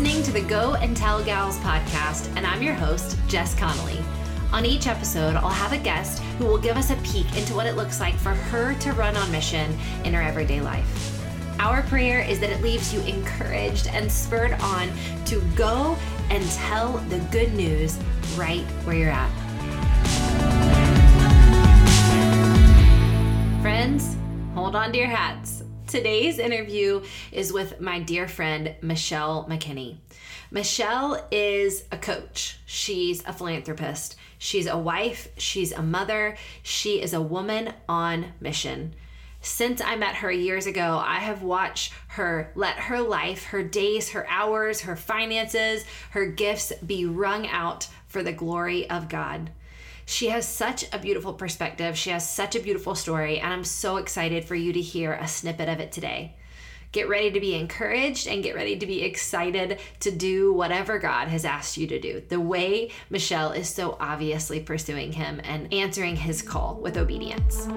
listening to the Go and Tell Gals podcast, and I'm your host, Jess Connolly. On each episode, I'll have a guest who will give us a peek into what it looks like for her to run on mission in her everyday life. Our prayer is that it leaves you encouraged and spurred on to go and tell the good news right where you're at. Friends, hold on to your hats. Today's interview is with my dear friend, Michelle McKinney. Michelle is a coach, she's a philanthropist, she's a wife, she's a mother, she is a woman on mission. Since I met her years ago, I have watched her let her life, her days, her hours, her finances, her gifts be wrung out for the glory of God. She has such a beautiful perspective. She has such a beautiful story, and I'm so excited for you to hear a snippet of it today. Get ready to be encouraged and get ready to be excited to do whatever God has asked you to do. The way Michelle is so obviously pursuing Him and answering His call with obedience.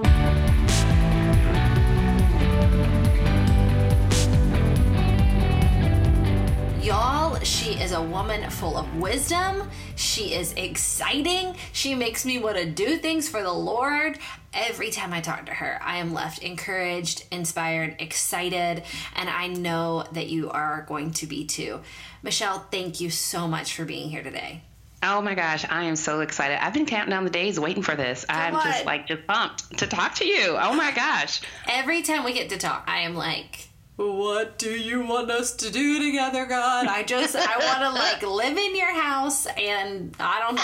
Y'all, she is a woman full of wisdom. She is exciting. She makes me want to do things for the Lord. Every time I talk to her, I am left encouraged, inspired, excited, and I know that you are going to be too. Michelle, thank you so much for being here today. Oh my gosh, I am so excited. I've been counting down the days waiting for this. I'm on. just like just pumped to talk to you. Oh my gosh. Every time we get to talk, I am like, what do you want us to do together, God? I just, I want to like live in your house and I don't know.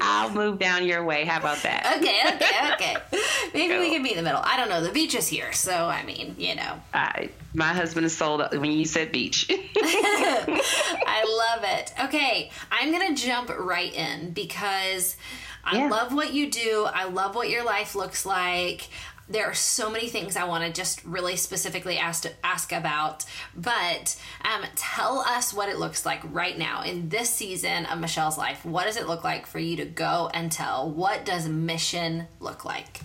I'll move down your way. How about that? Okay, okay, okay. Maybe we can be in the middle. I don't know. The beach is here, so I mean, you know. I, my husband is sold up when you said beach. I love it. Okay, I'm going to jump right in because I Yeah. love what you do. I love what your life looks like. There are so many things I want to just really specifically ask ask about, but um, tell us what it looks like right now in this season of Michelle's life. What does it look like for you to go and tell? What does mission look like?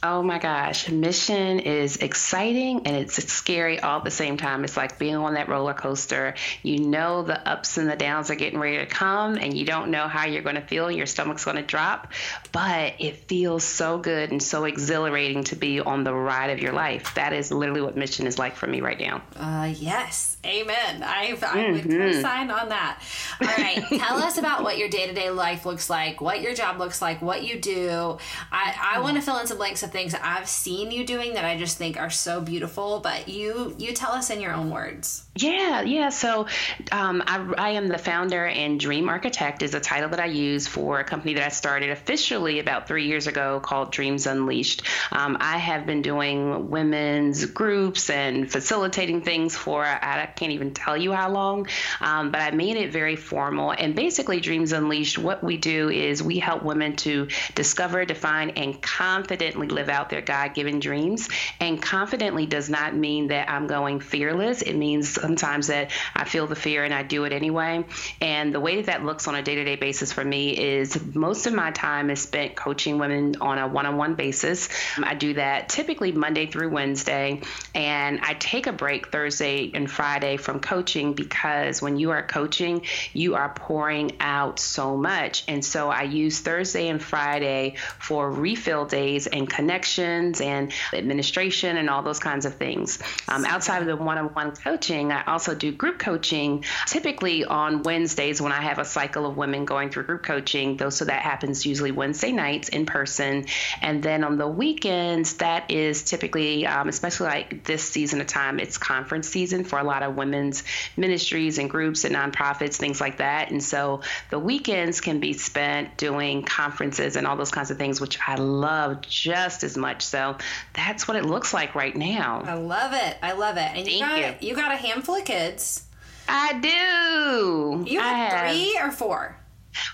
Oh my gosh, mission is exciting and it's scary all at the same time. It's like being on that roller coaster. You know the ups and the downs are getting ready to come, and you don't know how you're going to feel. Your stomach's going to drop, but it feels so good and so exhilarating to be on the ride of your life. That is literally what mission is like for me right now. Uh, yes, amen. I, I would co-sign on that. All right, tell us about what your day-to-day life looks like, what your job looks like, what you do. I, I want to fill in some blanks of things I've seen you doing that I just think are so beautiful. But you you tell us in your own words. Yeah, yeah. So um, I, I am the founder and dream architect is a title that I use for a company that I started officially about three years ago called Dreams Unleashed. Um, I have been doing women's groups and facilitating things for I can't even tell you how long, um, but I made it very formal. And basically, Dreams Unleashed, what we do is we help women to discover, define, and confidently live out their God given dreams. And confidently does not mean that I'm going fearless. It means sometimes that I feel the fear and I do it anyway. And the way that that looks on a day to day basis for me is most of my time is spent coaching women on a one on one basis. I do that typically Monday through Wednesday. And I take a break Thursday and Friday from coaching because when you are coaching, you are pouring out so much. And so I use Thursday and Friday for refill days and connections and administration and all those kinds of things. Um, outside of the one on one coaching, I also do group coaching typically on Wednesdays when I have a cycle of women going through group coaching. Though, so that happens usually Wednesday nights in person. And then on the weekends, that is typically, um, especially like this season of time, it's conference season for a lot of women's ministries and groups and nonprofits, things like that. And so the weekends can be spent doing conferences and all those kinds of things, which I love just as much. So that's what it looks like right now. I love it. I love it. And you Thank got you. got a handful of kids. I do. You I have have. three or four.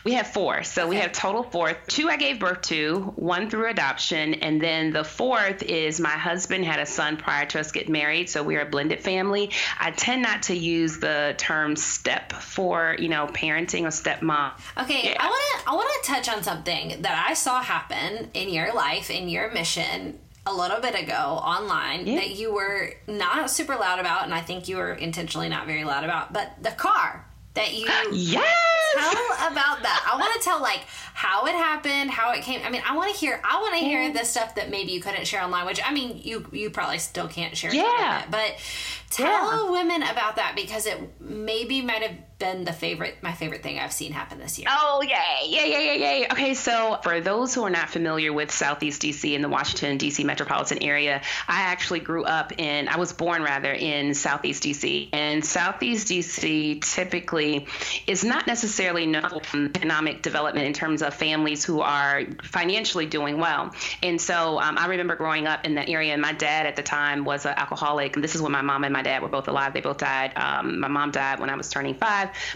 We have four. So we have total four. Two I gave birth to, one through adoption, and then the fourth is my husband had a son prior to us getting married, so we're a blended family. I tend not to use the term step for, you know, parenting or stepmom. Okay, Yeah. I want to I want to touch on something that I saw happen in your life in your mission. a little bit ago online yeah. that you were not super loud about, and I think you were intentionally not very loud about, but the car that you yes tell about that. I want to tell like how it happened how it came i mean i want to hear i want to hear the stuff that maybe you couldn't share online which i mean you you probably still can't share yeah. but tell yeah. women about that because it maybe might have been the favorite my favorite thing I've seen happen this year. Oh yay. Yeah, yeah, yeah, yeah. Okay, so for those who are not familiar with Southeast DC and the Washington DC metropolitan area, I actually grew up in I was born rather in Southeast DC. And Southeast DC typically is not necessarily known for economic development in terms of families who are financially doing well. And so um, I remember growing up in that area and my dad at the time was an alcoholic. This is when my mom and my dad were both alive. They both died. Um, my mom died when I was turning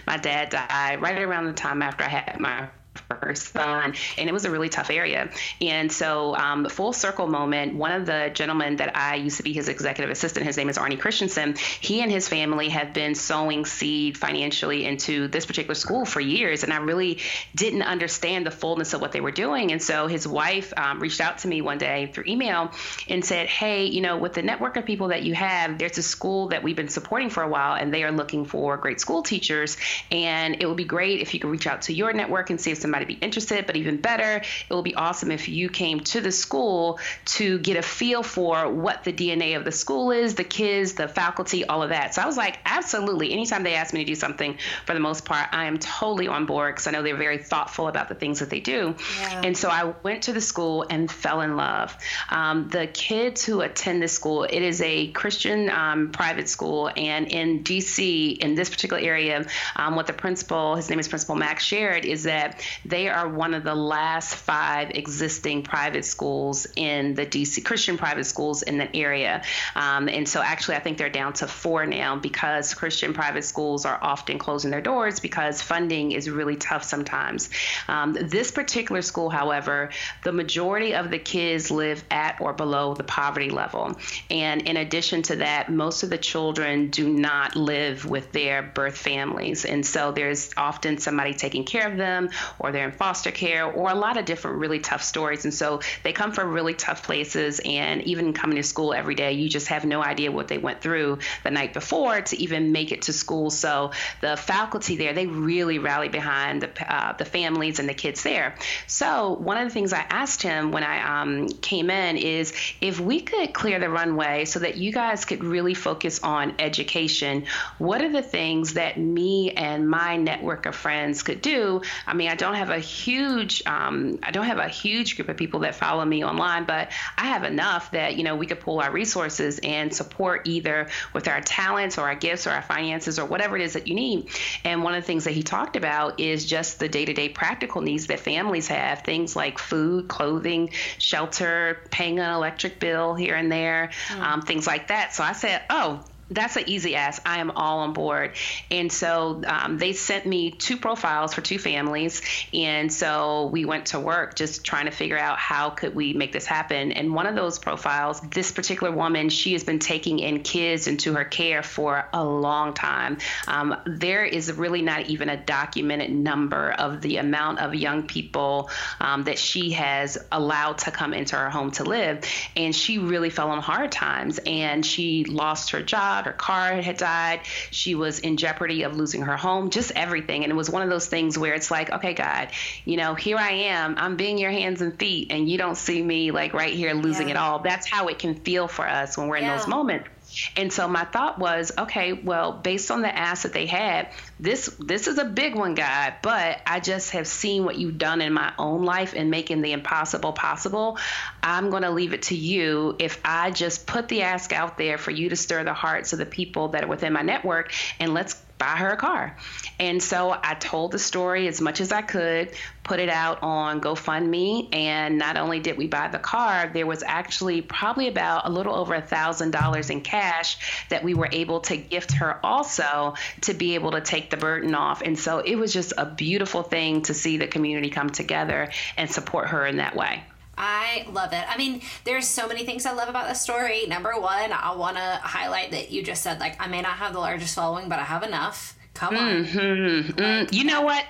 My dad died right around the time after I had my first son, and it was a really tough area. And so, um, full circle moment, one of the gentlemen that I used to be his executive assistant, his name is Arnie Christensen, he and his family have been sowing seed financially into this particular school for years, and I really didn't understand the fullness of what they were doing. And so, his wife um, reached out to me one day through email and said, Hey, you know, with the network of people that you have, there's a school that we've been supporting for a while, and they are looking for great school teachers, and it would be great if you could reach out to your network and see if somebody be interested, but even better, it will be awesome if you came to the school to get a feel for what the DNA of the school is, the kids, the faculty, all of that. So I was like, absolutely. Anytime they ask me to do something, for the most part, I am totally on board because I know they're very thoughtful about the things that they do. Yeah. And so I went to the school and fell in love. Um, the kids who attend this school, it is a Christian um, private school, and in DC, in this particular area, um, what the principal, his name is Principal Max, shared is that they are one of the last five existing private schools in the DC Christian private schools in the area. Um, and so actually, I think they're down to four now because Christian private schools are often closing their doors because funding is really tough sometimes. Um, this particular school, however, the majority of the kids live at or below the poverty level. And in addition to that, most of the children do not live with their birth families. And so there's often somebody taking care of them or they're in foster care or a lot of different really tough stories. And so they come from really tough places. And even coming to school every day, you just have no idea what they went through the night before to even make it to school. So the faculty there, they really rally behind the, uh, the families and the kids there. So one of the things I asked him when I um, came in is if we could clear the runway so that you guys could really focus on education, what are the things that me and my network of friends could do? I mean, I don't have a huge um, I don't have a huge group of people that follow me online, but I have enough that you know we could pull our resources and support either with our talents or our gifts or our finances or whatever it is that you need. And one of the things that he talked about is just the day-to-day practical needs that families have, things like food, clothing, shelter, paying an electric bill here and there, mm. um, things like that. So I said, oh that's an easy ask. I am all on board. And so um, they sent me two profiles for two families. And so we went to work just trying to figure out how could we make this happen. And one of those profiles, this particular woman, she has been taking in kids into her care for a long time. Um, there is really not even a documented number of the amount of young people um, that she has allowed to come into her home to live. And she really fell on hard times and she lost her job her car had died, she was in jeopardy of losing her home, just everything. And it was one of those things where it's like, okay, God, you know, here I am, I'm being your hands and feet, and you don't see me like right here losing yeah. it all. That's how it can feel for us when we're in those moments. And so my thought was, okay, well, based on the ask that they had, this this is a big one, guy, but I just have seen what you've done in my own life in making the impossible possible. I'm going to leave it to you if I just put the ask out there for you to stir the hearts of the people that are within my network and let's buy her a car. And so I told the story as much as I could, put it out on GoFundMe, and not only did we buy the car, there was actually probably about a little over a thousand dollars in cash that we were able to gift her also to be able to take the burden off. And so it was just a beautiful thing to see the community come together and support her in that way. I love it. I mean, there's so many things I love about the story. Number one, I want to highlight that you just said, like, I may not have the largest following, but I have enough. Come on. Mm-hmm. Like, mm, you know what?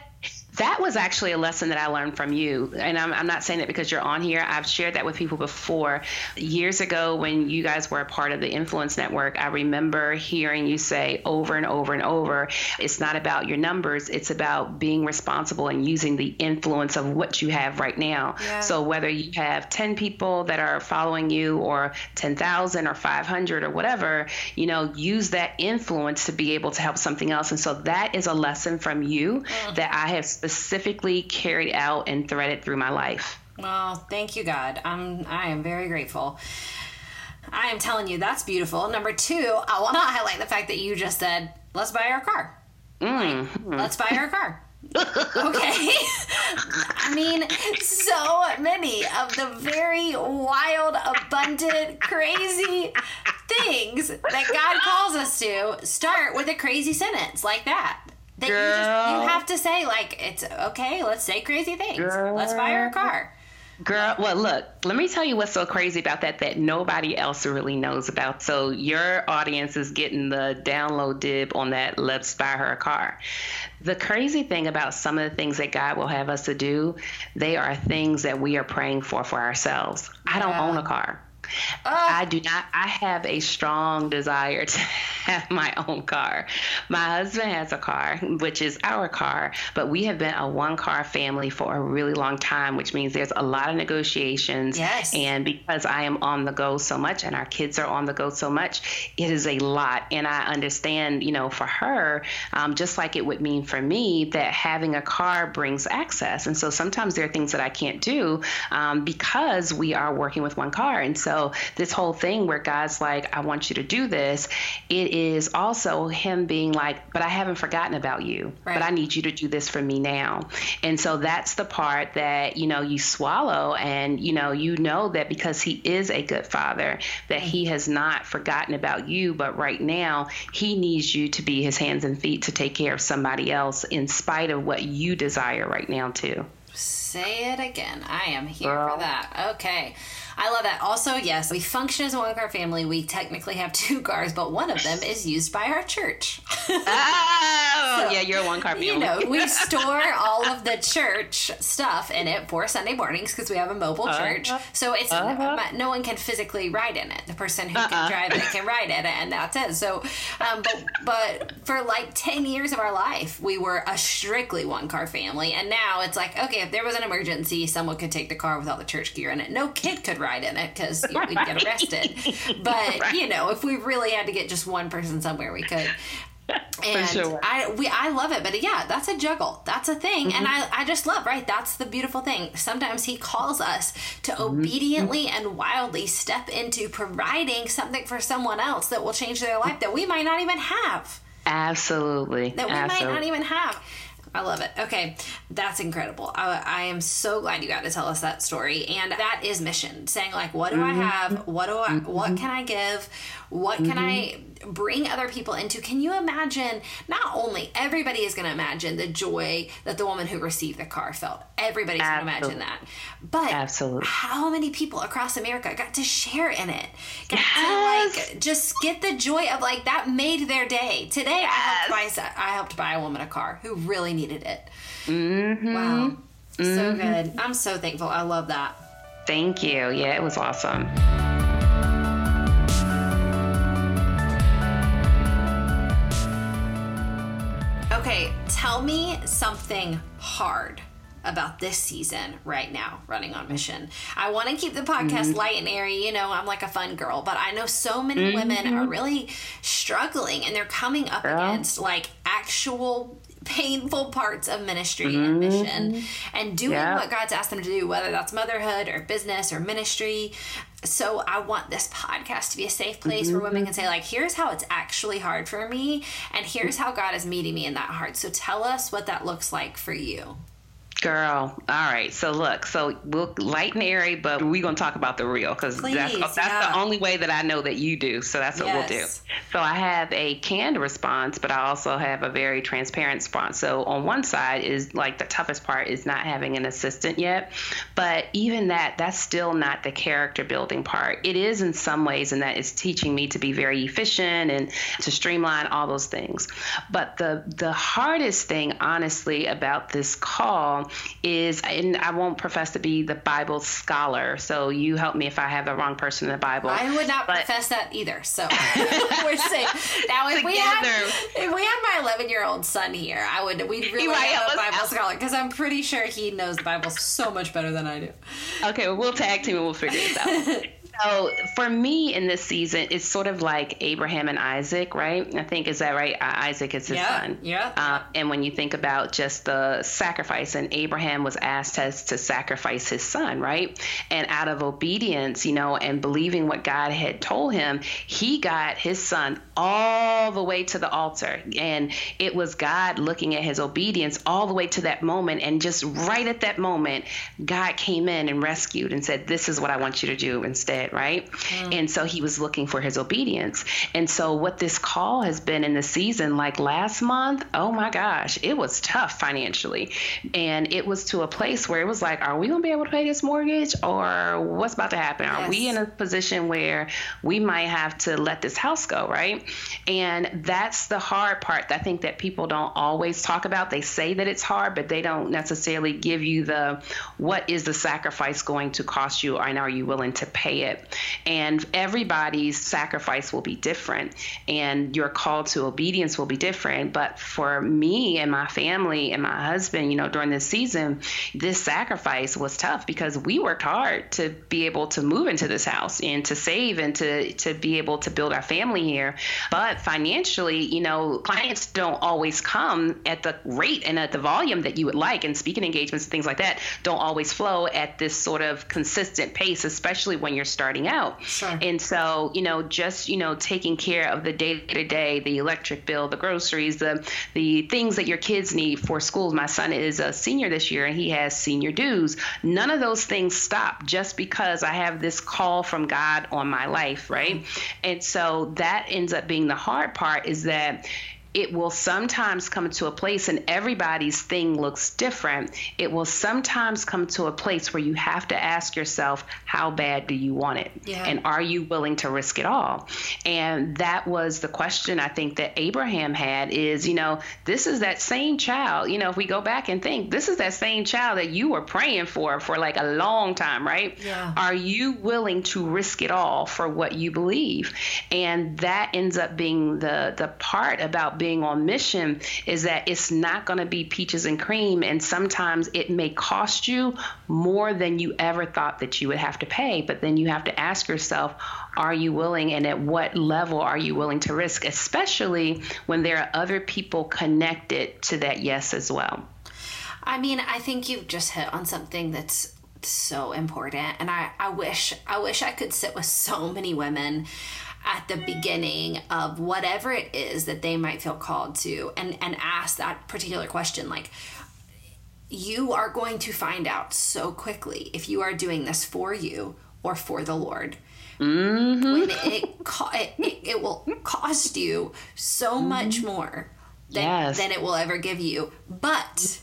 That was actually a lesson that I learned from you. And I'm, I'm, not saying that because you're on here. I've shared that with people before. Years ago, when you guys were a part of the Influence Network, I remember hearing you say over and over and over it's not about your numbers, it's about being responsible and using the influence of what you have right now. Yeah. So whether you have 10 people that are following you or 10,000 or 500 or whatever, you know, use that influence to be able to help something else. And so that is a lesson from you mm. that I have specifically carried out and threaded through my life. Well, thank you, God. I'm I am very grateful. I am telling you, that's beautiful. Number two, I want to highlight the fact that you just said, "Let's buy our car." Mm. Like, let's buy our car. okay. I mean, so many of the very wild, abundant, crazy things that God calls us to start with a crazy sentence like that. That Girl. you just you have to say like it's okay. Let's say crazy things. Girl. Let's buy her a car. Girl, well, look, let me tell you what's so crazy about that that nobody else really knows about. So, your audience is getting the download dib on that let's buy her a car. The crazy thing about some of the things that God will have us to do, they are things that we are praying for for ourselves. I don't own a car. Uh, I do not. I have a strong desire to have my own car. My husband has a car, which is our car, but we have been a one car family for a really long time, which means there's a lot of negotiations. Yes. And because I am on the go so much and our kids are on the go so much, it is a lot. And I understand, you know, for her, um, just like it would mean for me, that having a car brings access. And so sometimes there are things that I can't do um, because we are working with one car. And so this whole thing where God's like, I want you to do this, it is also him being like, but I haven't forgotten about you, right. but I need you to do this for me now. And so that's the part that, you know, you swallow and, you know, you know that because he is a good father, that he has not forgotten about you, but right now he needs you to be his hands and feet to take care of somebody else in spite of what you desire right now too. Say it again. I am here Girl. for that. Okay. I love that. Also, yes, we function as a one car family. We technically have two cars, but one of them is used by our church. oh, so, yeah, you're a one car family. You know, we store all of the church stuff in it for Sunday mornings because we have a mobile uh, church. So it's uh-huh. no one can physically ride in it. The person who uh-uh. can drive it can ride it, and that's it. So, um, but, but for like 10 years of our life, we were a strictly one car family. And now it's like, okay, if there was an emergency, someone could take the car with all the church gear in it. No kid could ride ride in it because we'd get arrested. But right. you know, if we really had to get just one person somewhere, we could. And sure. I we I love it, but yeah, that's a juggle. That's a thing, mm-hmm. and I I just love right. That's the beautiful thing. Sometimes he calls us to mm-hmm. obediently and wildly step into providing something for someone else that will change their life that we might not even have. Absolutely. That we Absolutely. might not even have. I love it. Okay, that's incredible. I, I, am so glad you got to tell us that story. And that is mission saying, like, what do mm-hmm. I have? What do I, mm-hmm. what can I give? What can mm-hmm. I bring other people into? Can you imagine? Not only everybody is going to imagine the joy that the woman who received the car felt, everybody's going to imagine that. But Absolutely. how many people across America got to share in it? Got yes. to, like, just get the joy of, like, that made their day. Today, yes. I, helped buy, I helped buy a woman a car who really needed it. Mm-hmm. Wow. So mm-hmm. good. I'm so thankful. I love that. Thank you. Yeah, it was awesome. Okay, tell me something hard about this season right now running on mission. I want to keep the podcast mm-hmm. light and airy. You know, I'm like a fun girl, but I know so many mm-hmm. women are really struggling and they're coming up Girl. against like actual painful parts of ministry mm-hmm. and mission and doing yeah. what God's asked them to do, whether that's motherhood or business or ministry. So I want this podcast to be a safe place mm-hmm. where women can say, like, here's how it's actually hard for me, and here's how God is meeting me in that hard. So tell us what that looks like for you. Girl, all right. So look, so we'll light and airy, but we're gonna talk about the real because that's that's yeah. the only way that I know that you do. So that's what yes. we'll do. So I have a canned response, but I also have a very transparent response. So on one side is like the toughest part is not having an assistant yet, but even that, that's still not the character building part. It is in some ways, and that is teaching me to be very efficient and to streamline all those things. But the the hardest thing, honestly, about this call is, and I won't profess to be the Bible scholar, so you help me if I have the wrong person in the Bible. I would not but, profess that either. So we're safe. Now, if we had if we had my 11 year old son here, I would we'd really have a Bible scholar because I'm pretty sure he knows the Bible so much better than I do. Okay, well, we'll tag team and we'll figure this out. So for me in this season, it's sort of like Abraham and Isaac, right? I think is that right? Isaac is his yeah, son. Yeah. Uh, and when you think about just the sacrifice, and Abraham was asked to, to sacrifice his son, right? And out of obedience, you know, and believing what God had told him, he got his son all the way to the altar, and it was God looking at his obedience all the way to that moment, and just right at that moment, God came in and rescued and said, "This is what I want you to do instead." It, right? Mm. And so he was looking for his obedience. And so what this call has been in the season, like last month, oh my gosh, it was tough financially. And it was to a place where it was like, are we going to be able to pay this mortgage or what's about to happen? Yes. Are we in a position where we might have to let this house go, right? And that's the hard part I think that people don't always talk about. They say that it's hard, but they don't necessarily give you the what is the sacrifice going to cost you and are you willing to pay it? And everybody's sacrifice will be different, and your call to obedience will be different. But for me and my family and my husband, you know, during this season, this sacrifice was tough because we worked hard to be able to move into this house and to save and to to be able to build our family here. But financially, you know, clients don't always come at the rate and at the volume that you would like, and speaking engagements and things like that don't always flow at this sort of consistent pace, especially when you're starting out. Sure. And so, you know, just, you know, taking care of the day to day, the electric bill, the groceries, the the things that your kids need for school. My son is a senior this year and he has senior dues. None of those things stop just because I have this call from God on my life, right? And so that ends up being the hard part is that it will sometimes come to a place and everybody's thing looks different. It will sometimes come to a place where you have to ask yourself, how bad do you want it? Yeah. And are you willing to risk it all? And that was the question I think that Abraham had is, you know, this is that same child. You know, if we go back and think, this is that same child that you were praying for for like a long time, right? Yeah. Are you willing to risk it all for what you believe? And that ends up being the the part about being on mission is that it's not going to be peaches and cream. And sometimes it may cost you more than you ever thought that you would have to pay. But then you have to ask yourself, are you willing and at what level are you willing to risk, especially when there are other people connected to that yes as well? I mean, I think you've just hit on something that's so important and I, I wish I wish I could sit with so many women at the beginning of whatever it is that they might feel called to and and ask that particular question like you are going to find out so quickly if you are doing this for you or for the Lord. Mm-hmm. When it, co- it, it, it, will cost you so mm-hmm. much more than, yes. than it will ever give you. But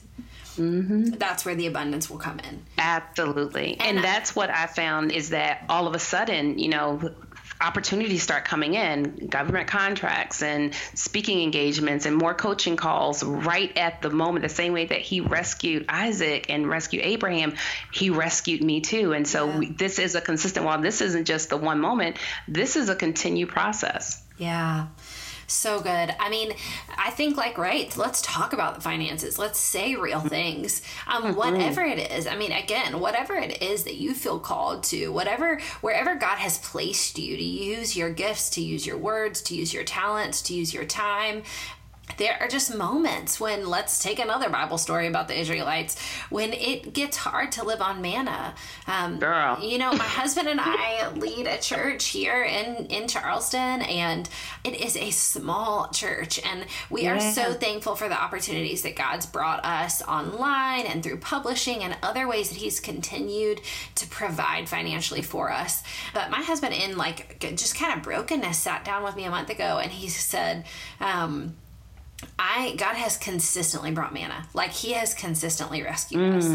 Mm-hmm. That's where the abundance will come in. Absolutely. And, and I, that's what I found is that all of a sudden, you know, opportunities start coming in government contracts and speaking engagements and more coaching calls right at the moment the same way that he rescued isaac and rescued abraham he rescued me too. And so yeah. we, this is a consistent while this isn't just the one moment this is a continued process. Yeah so good. I mean, I think like right, let's talk about the finances. Let's say real mm-hmm. things. Um mm-hmm. whatever it is. I mean, again, whatever it is that you feel called to, whatever wherever God has placed you to use your gifts, to use your words, to use your talents, to use your time, there are just moments when let's take another bible story about the israelites when it gets hard to live on manna. Um, girl you know my husband and i lead a church here in in charleston and it is a small church and we yeah. are so thankful for the opportunities that god's brought us online and through publishing and other ways that he's continued to provide financially for us. But my husband in like just kind of brokenness sat down with me a month ago and he said um, I God has consistently brought manna. Like He has consistently rescued mm, us.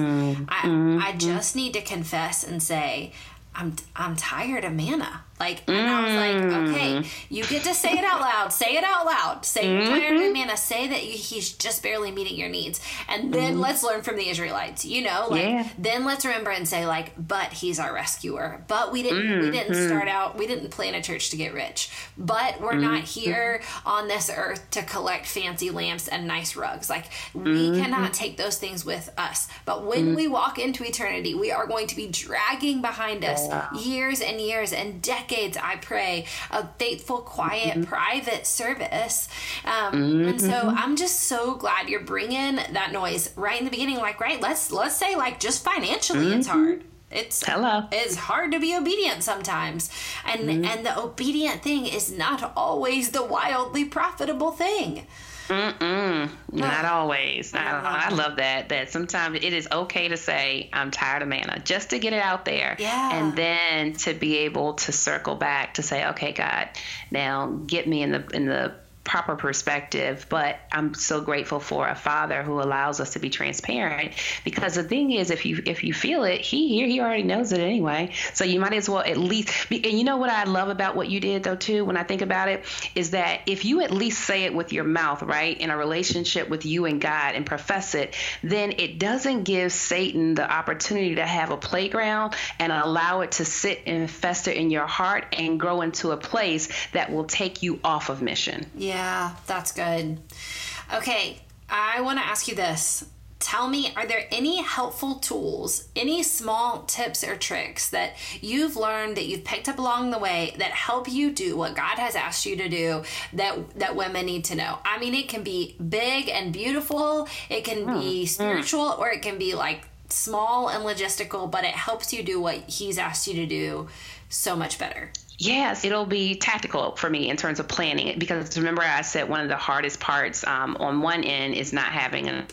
I mm, I just need to confess and say I'm I'm tired of manna. Like, and I was like, okay, mm. you get to say it out loud. Say it out loud. Say mm-hmm. you're tired of manna. Say that you, he's just barely meeting your needs. And then mm-hmm. let's learn from the Israelites. You know, like yeah. then let's remember and say like, but he's our rescuer. But we didn't mm-hmm. we didn't mm-hmm. start out. We didn't plan a church to get rich. But we're not mm-hmm. here on this earth to collect fancy lamps and nice rugs. Like we cannot take those things with us. But when we walk into eternity, we are going to be dragging behind us years and years and decades decades, I pray, of faithful, quiet, mm-hmm. private service. Um, mm-hmm. And so mm-hmm. I'm just so glad you're bringing that noise right in the beginning. Like, right, let's let's say like just financially, mm-hmm. it's hard. It's hello. It's hard to be obedient sometimes, and mm-hmm. and the obedient thing is not always the wildly profitable thing. Mm-mm, not always. I, I, love that. That sometimes it is okay to say I'm tired of manna, just to get it out there, yeah. and then to be able to circle back to say, okay, God, now get me in the in the proper perspective but i'm so grateful for a father who allows us to be transparent because the thing is if you if you feel it he here he already knows it anyway. So you might as well at least be, and you know what i love about what you did though too when i think about it is that if you at least say it with your mouth right in a relationship with you and god and profess it then it doesn't give satan the opportunity to have a playground and allow it to sit and fester in your heart and grow into a place that will take you off of mission. Yeah yeah, that's good. Okay, I want to ask you this. Tell me, are there any helpful tools, any small tips or tricks that you've learned that you've picked up along the way that help you do what God has asked you to do that that women need to know? I mean, it can be big and beautiful, it can be hmm, hmm. spiritual, or it can be like small and logistical, but it helps you do what He's asked you to do so much better. Yes, it'll be tactical for me in terms of planning it because remember I said one of the hardest parts um, on one end is not having an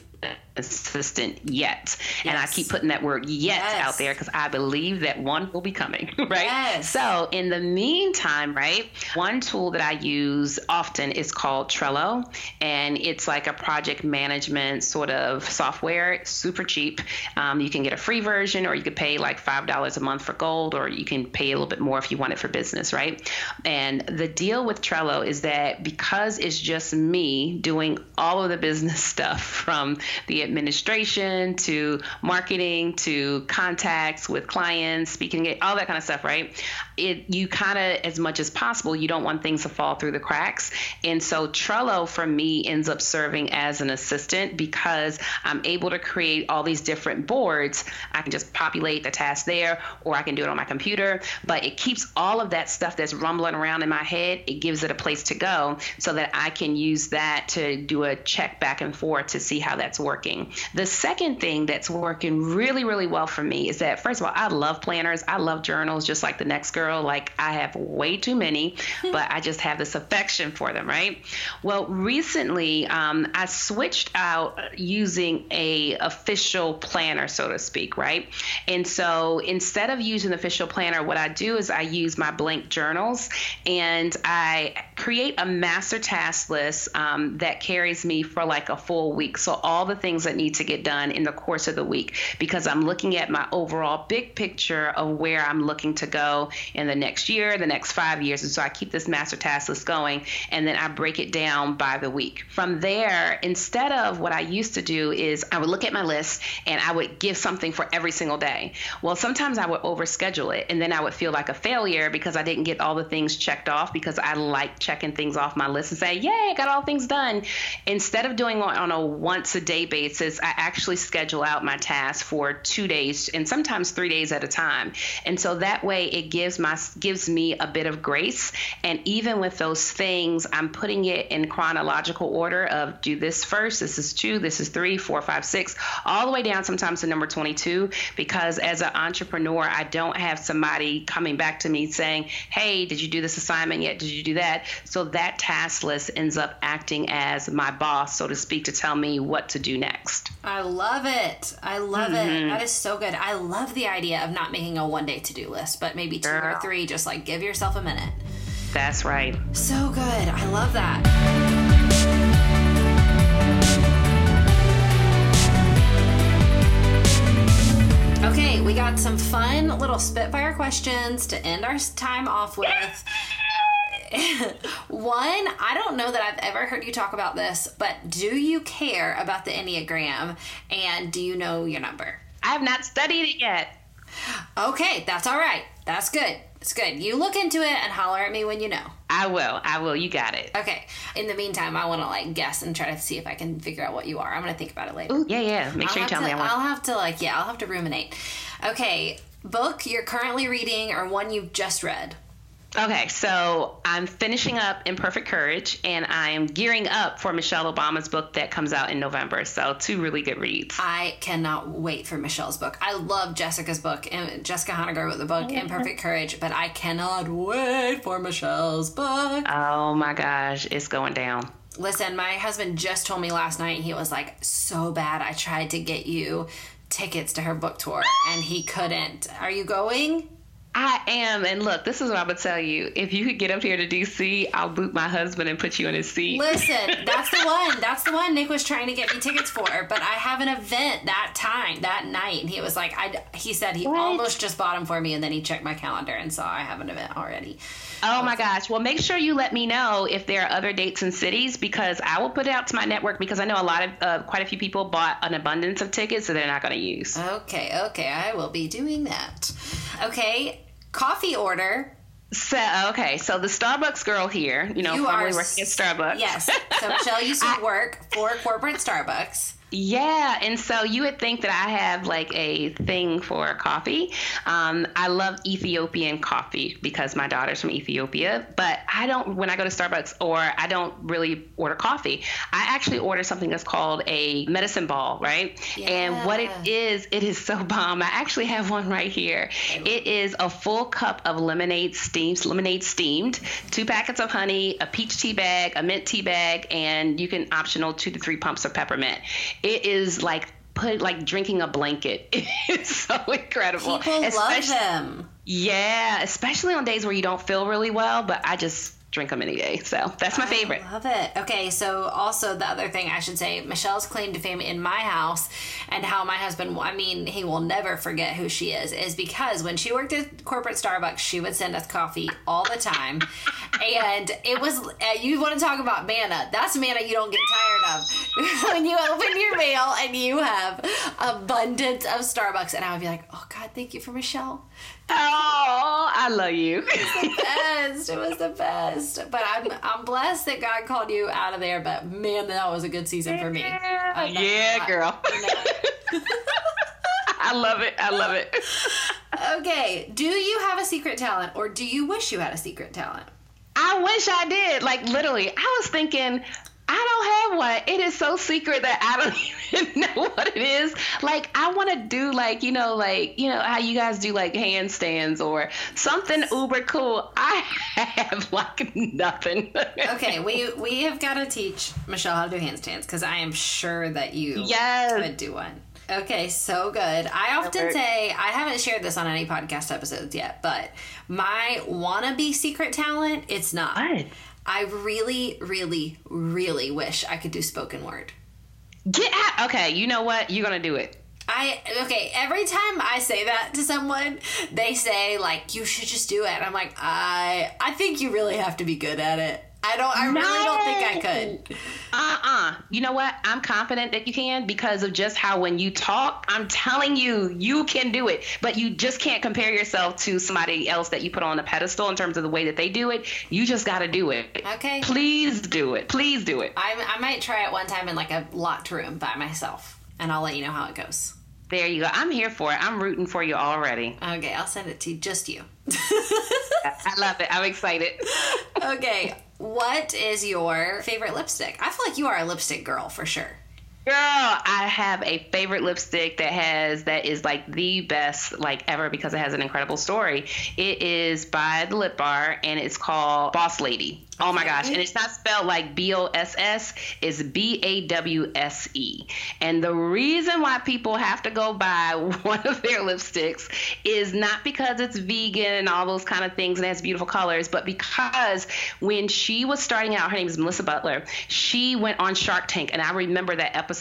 assistant yet. Yes. And I keep putting that word yet yes. out there because I believe that one will be coming, right? Yes. So, in the meantime, right, one tool that I use often is called Trello, and it's like a project management sort of software. It's super cheap. Um, you can get a free version, or you could pay like $5 a month for gold, or you can pay a little bit more if you want it for business, right? And the deal with Trello is that because it's just me doing all of the business stuff from the administration to marketing to contacts with clients, speaking, all that kind of stuff, right? It you kind of as much as possible, you don't want things to fall through the cracks. And so Trello for me ends up serving as an assistant because I'm able to create all these different boards. I can just populate the task there or I can do it on my computer, but it keeps all of that stuff that's rumbling around in my head, it gives it a place to go so that I can use that to do a check back and forth to see how that's working. The second thing that's working really, really well for me is that, first of all, I love planners. I love journals just like the next girl. Like, I have way too many, but I just have this affection for them, right? Well, recently, um, I switched out using a official planner, so to speak, right? And so instead of using the official planner, what I do is I use my blank journals and I create a master task list um, that carries me for like a full week. So all the things that need to get done in the course of the week because I'm looking at my overall big picture of where I'm looking to go in the next year, the next five years. And so I keep this master task list going and then I break it down by the week. From there, instead of what I used to do is I would look at my list and I would give something for every single day. Well, sometimes I would overschedule it and then I would feel like a failure because I didn't get all the things checked off because I like checking things off my list and say, yay, I got all things done. Instead of doing it on a once a day basis, I actually schedule out my tasks for two days and sometimes three days at a time. And so that way it gives my gives me a bit of grace. And even with those things, I'm putting it in chronological order of do this first, this is two, this is three, four, five, six, all the way down sometimes to number 22. Because as an entrepreneur, I don't have somebody coming back to me saying, Hey, did you do this assignment yet? Did you do that? So that task list ends up acting as my boss, so to speak, to tell me what to do next. I love it. I love mm-hmm. it. That is so good. I love the idea of not making a one day to do list, but maybe two Girl. or three, just like give yourself a minute. That's right. So good. I love that. Okay, we got some fun little Spitfire questions to end our time off with. One, I don't know that I've ever heard you talk about this, but do you care about the Enneagram and do you know your number? I have not studied it yet. Okay, that's all right. That's good. It's good. You look into it and holler at me when you know. I will. I will. You got it. Okay. In the meantime, I want to like guess and try to see if I can figure out what you are. I'm going to think about it later. Ooh, yeah, yeah. Make I'll sure you tell to, me. I I'll have to like, yeah, I'll have to ruminate. Okay. Book you're currently reading or one you've just read. Okay, so I'm finishing up Imperfect Courage, and I'm gearing up for Michelle Obama's book that comes out in November. So two really good reads. I cannot wait for Michelle's book. I love Jessica's book, and Jessica Honegger wrote the book Imperfect Courage, but I cannot wait for Michelle's book. Oh my gosh, it's going down. Listen, my husband just told me last night he was like, so bad. I tried to get you tickets to her book tour, and he couldn't. Are you going? I am. And look, this is what I would tell you. If you could get up here to DC, I'll boot my husband and put you in his seat. Listen, that's the one. That's the one Nick was trying to get me tickets for. But I have an event that time, that night. And he was like, I, he said he what? almost just bought them for me. And then he checked my calendar and saw I have an event already. Oh my gosh. Well, make sure you let me know if there are other dates and cities because I will put it out to my network because I know a lot of, uh, quite a few people bought an abundance of tickets so they're not going to use. Okay. Okay. I will be doing that. Okay coffee order. So okay, so the Starbucks girl here, you know, you formerly working at Starbucks. Yes. So Michelle used to work for corporate Starbucks. Yeah, and so you would think that I have like a thing for coffee. Um, I love Ethiopian coffee because my daughter's from Ethiopia, but I don't, when I go to Starbucks or I don't really order coffee, I actually order something that's called a medicine ball, right? Yeah. And what it is, it is so bomb. I actually have one right here. It is a full cup of lemonade steamed, lemonade steamed, two packets of honey, a peach tea bag, a mint tea bag, and you can optional two to three pumps of peppermint it is like put like drinking a blanket. It's so incredible. People especially, love them. Yeah, especially on days where you don't feel really well. But I just drink them any day. So that's my I favorite. Love it. Okay, so also the other thing I should say, Michelle's claim to fame in my house and how my husband, I mean, he will never forget who she is, is because when she worked at corporate Starbucks, she would send us coffee all the time. and it was, uh, you want to talk about manna. That's manna you don't get tired of. when you open your mail and you have abundance of Starbucks. And I would be like, oh God, thank you for Michelle. Oh, I love you. It was the best. It was the best. But I'm I'm blessed that God called you out of there. But man, that was a good season for me. Yeah, girl. I love it. I love it. okay. Do you have a secret talent or do you wish you had a secret talent? I wish I did. Like literally, I was thinking I don't have one. It is so secret that I don't even know what it is. Like I want to do like you know like you know how you guys do like handstands or something uber cool. I have like nothing. okay, we we have got to teach Michelle how to do handstands because I am sure that you yes. could do one. Okay, so good. I often say I haven't shared this on any podcast episodes yet, but my wannabe secret talent, it's not. What? I really, really, really wish I could do spoken word. Get out. Okay, you know what? You're going to do it. I okay, every time I say that to someone, they say like you should just do it. I'm like, I I think you really have to be good at it. I don't. I no. really don't think I could. Uh uh You know what? I'm confident that you can because of just how when you talk, I'm telling you, you can do it. But you just can't compare yourself to somebody else that you put on a pedestal in terms of the way that they do it. You just got to do it. Okay. Please do it. Please do it. I I might try it one time in like a locked room by myself. and I'll let you know how it goes. There you go. I'm here for it. I'm rooting for you already. Okay, I'll send it to just you. I love it. I'm excited. okay, what is your favorite lipstick? I feel like you are a lipstick girl for sure. Girl, I have a favorite lipstick that has that is like the best like ever because it has an incredible story. It is by the Lip Bar and it's called Boss Lady. Oh my gosh. And it's not spelled like B O S S, it's B A W S E. And the reason why people have to go buy one of their lipsticks is not because it's vegan and all those kind of things and has beautiful colors, but because when she was starting out, her name is Melissa Butler, she went on Shark Tank. And I remember that episode.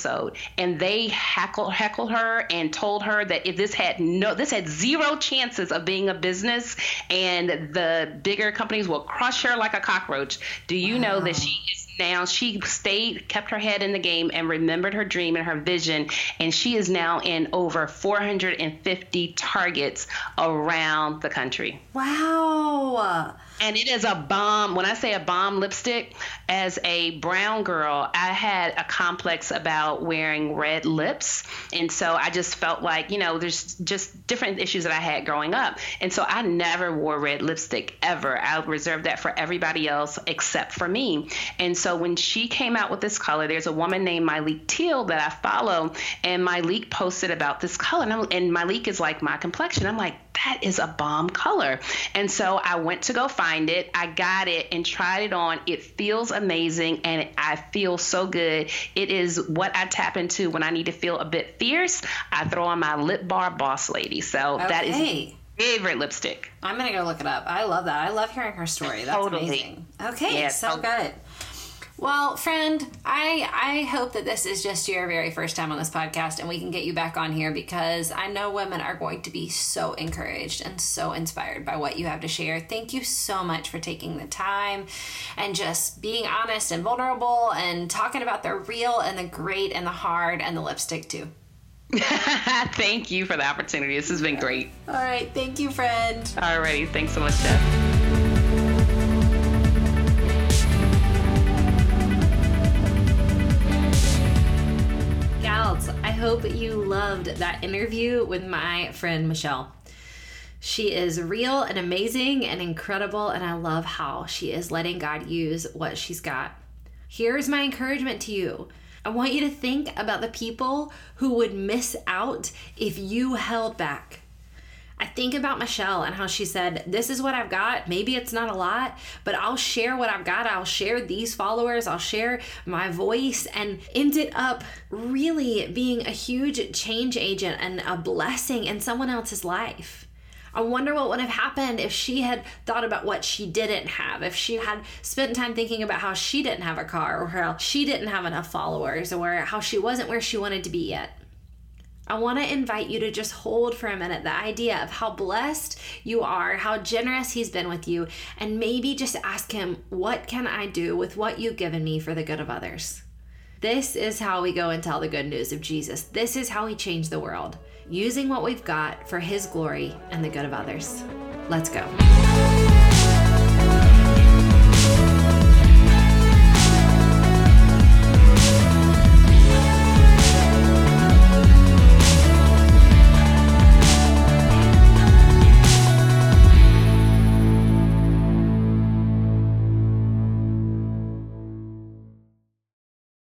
And they heckled, heckled her and told her that if this had no, this had zero chances of being a business and the bigger companies will crush her like a cockroach. Do you wow. know that she is now she stayed kept her head in the game and remembered her dream and her vision and she is now in over 450 targets around the country. Wow and it is a bomb. When I say a bomb lipstick, as a brown girl, I had a complex about wearing red lips. And so I just felt like, you know, there's just different issues that I had growing up. And so I never wore red lipstick ever. I reserved that for everybody else except for me. And so when she came out with this color, there's a woman named Myleik Teal that I follow, and Myleik posted about this color. And, and Myleik is like my complexion. I'm like, that is a bomb color. And so I went to go find it. I got it and tried it on. It feels amazing and I feel so good. It is what I tap into when I need to feel a bit fierce. I throw on my Lip Bar Bawse Lady. So okay. that is favorite lipstick. I'm gonna go look it up. I love that. I love hearing her story. That's totally. amazing. Okay, yeah, so good. Well, friend, I I hope that this is just your very first time on this podcast and we can get you back on here because I know women are going to be so encouraged and so inspired by what you have to share. Thank you so much for taking the time and just being honest and vulnerable and talking about the real and the great and the hard and the lipstick too. thank you for the opportunity. This has been great. All right. Thank you, friend. All righty. Thanks so much, Jess. Loved that interview with my friend Michelle. She is real and amazing and incredible, and I love how she is letting God use what she's got. Here's my encouragement to you. I want you to think about the people who would miss out if you held back. I think about Michelle and how she said, This is what I've got. Maybe it's not a lot, but I'll share what I've got. I'll share these followers. I'll share my voice and ended up really being a huge change agent and a blessing in someone else's life. I wonder what would have happened if she had thought about what she didn't have, if she had spent time thinking about how she didn't have a car or how she didn't have enough followers or how she wasn't where she wanted to be yet. I want to invite you to just hold for a minute the idea of how blessed you are, how generous He's been with you, and maybe just ask Him, What can I do with what you've given me for the good of others? This is how we go and tell the good news of Jesus. This is how we change the world, using what we've got for His glory and the good of others. Let's go.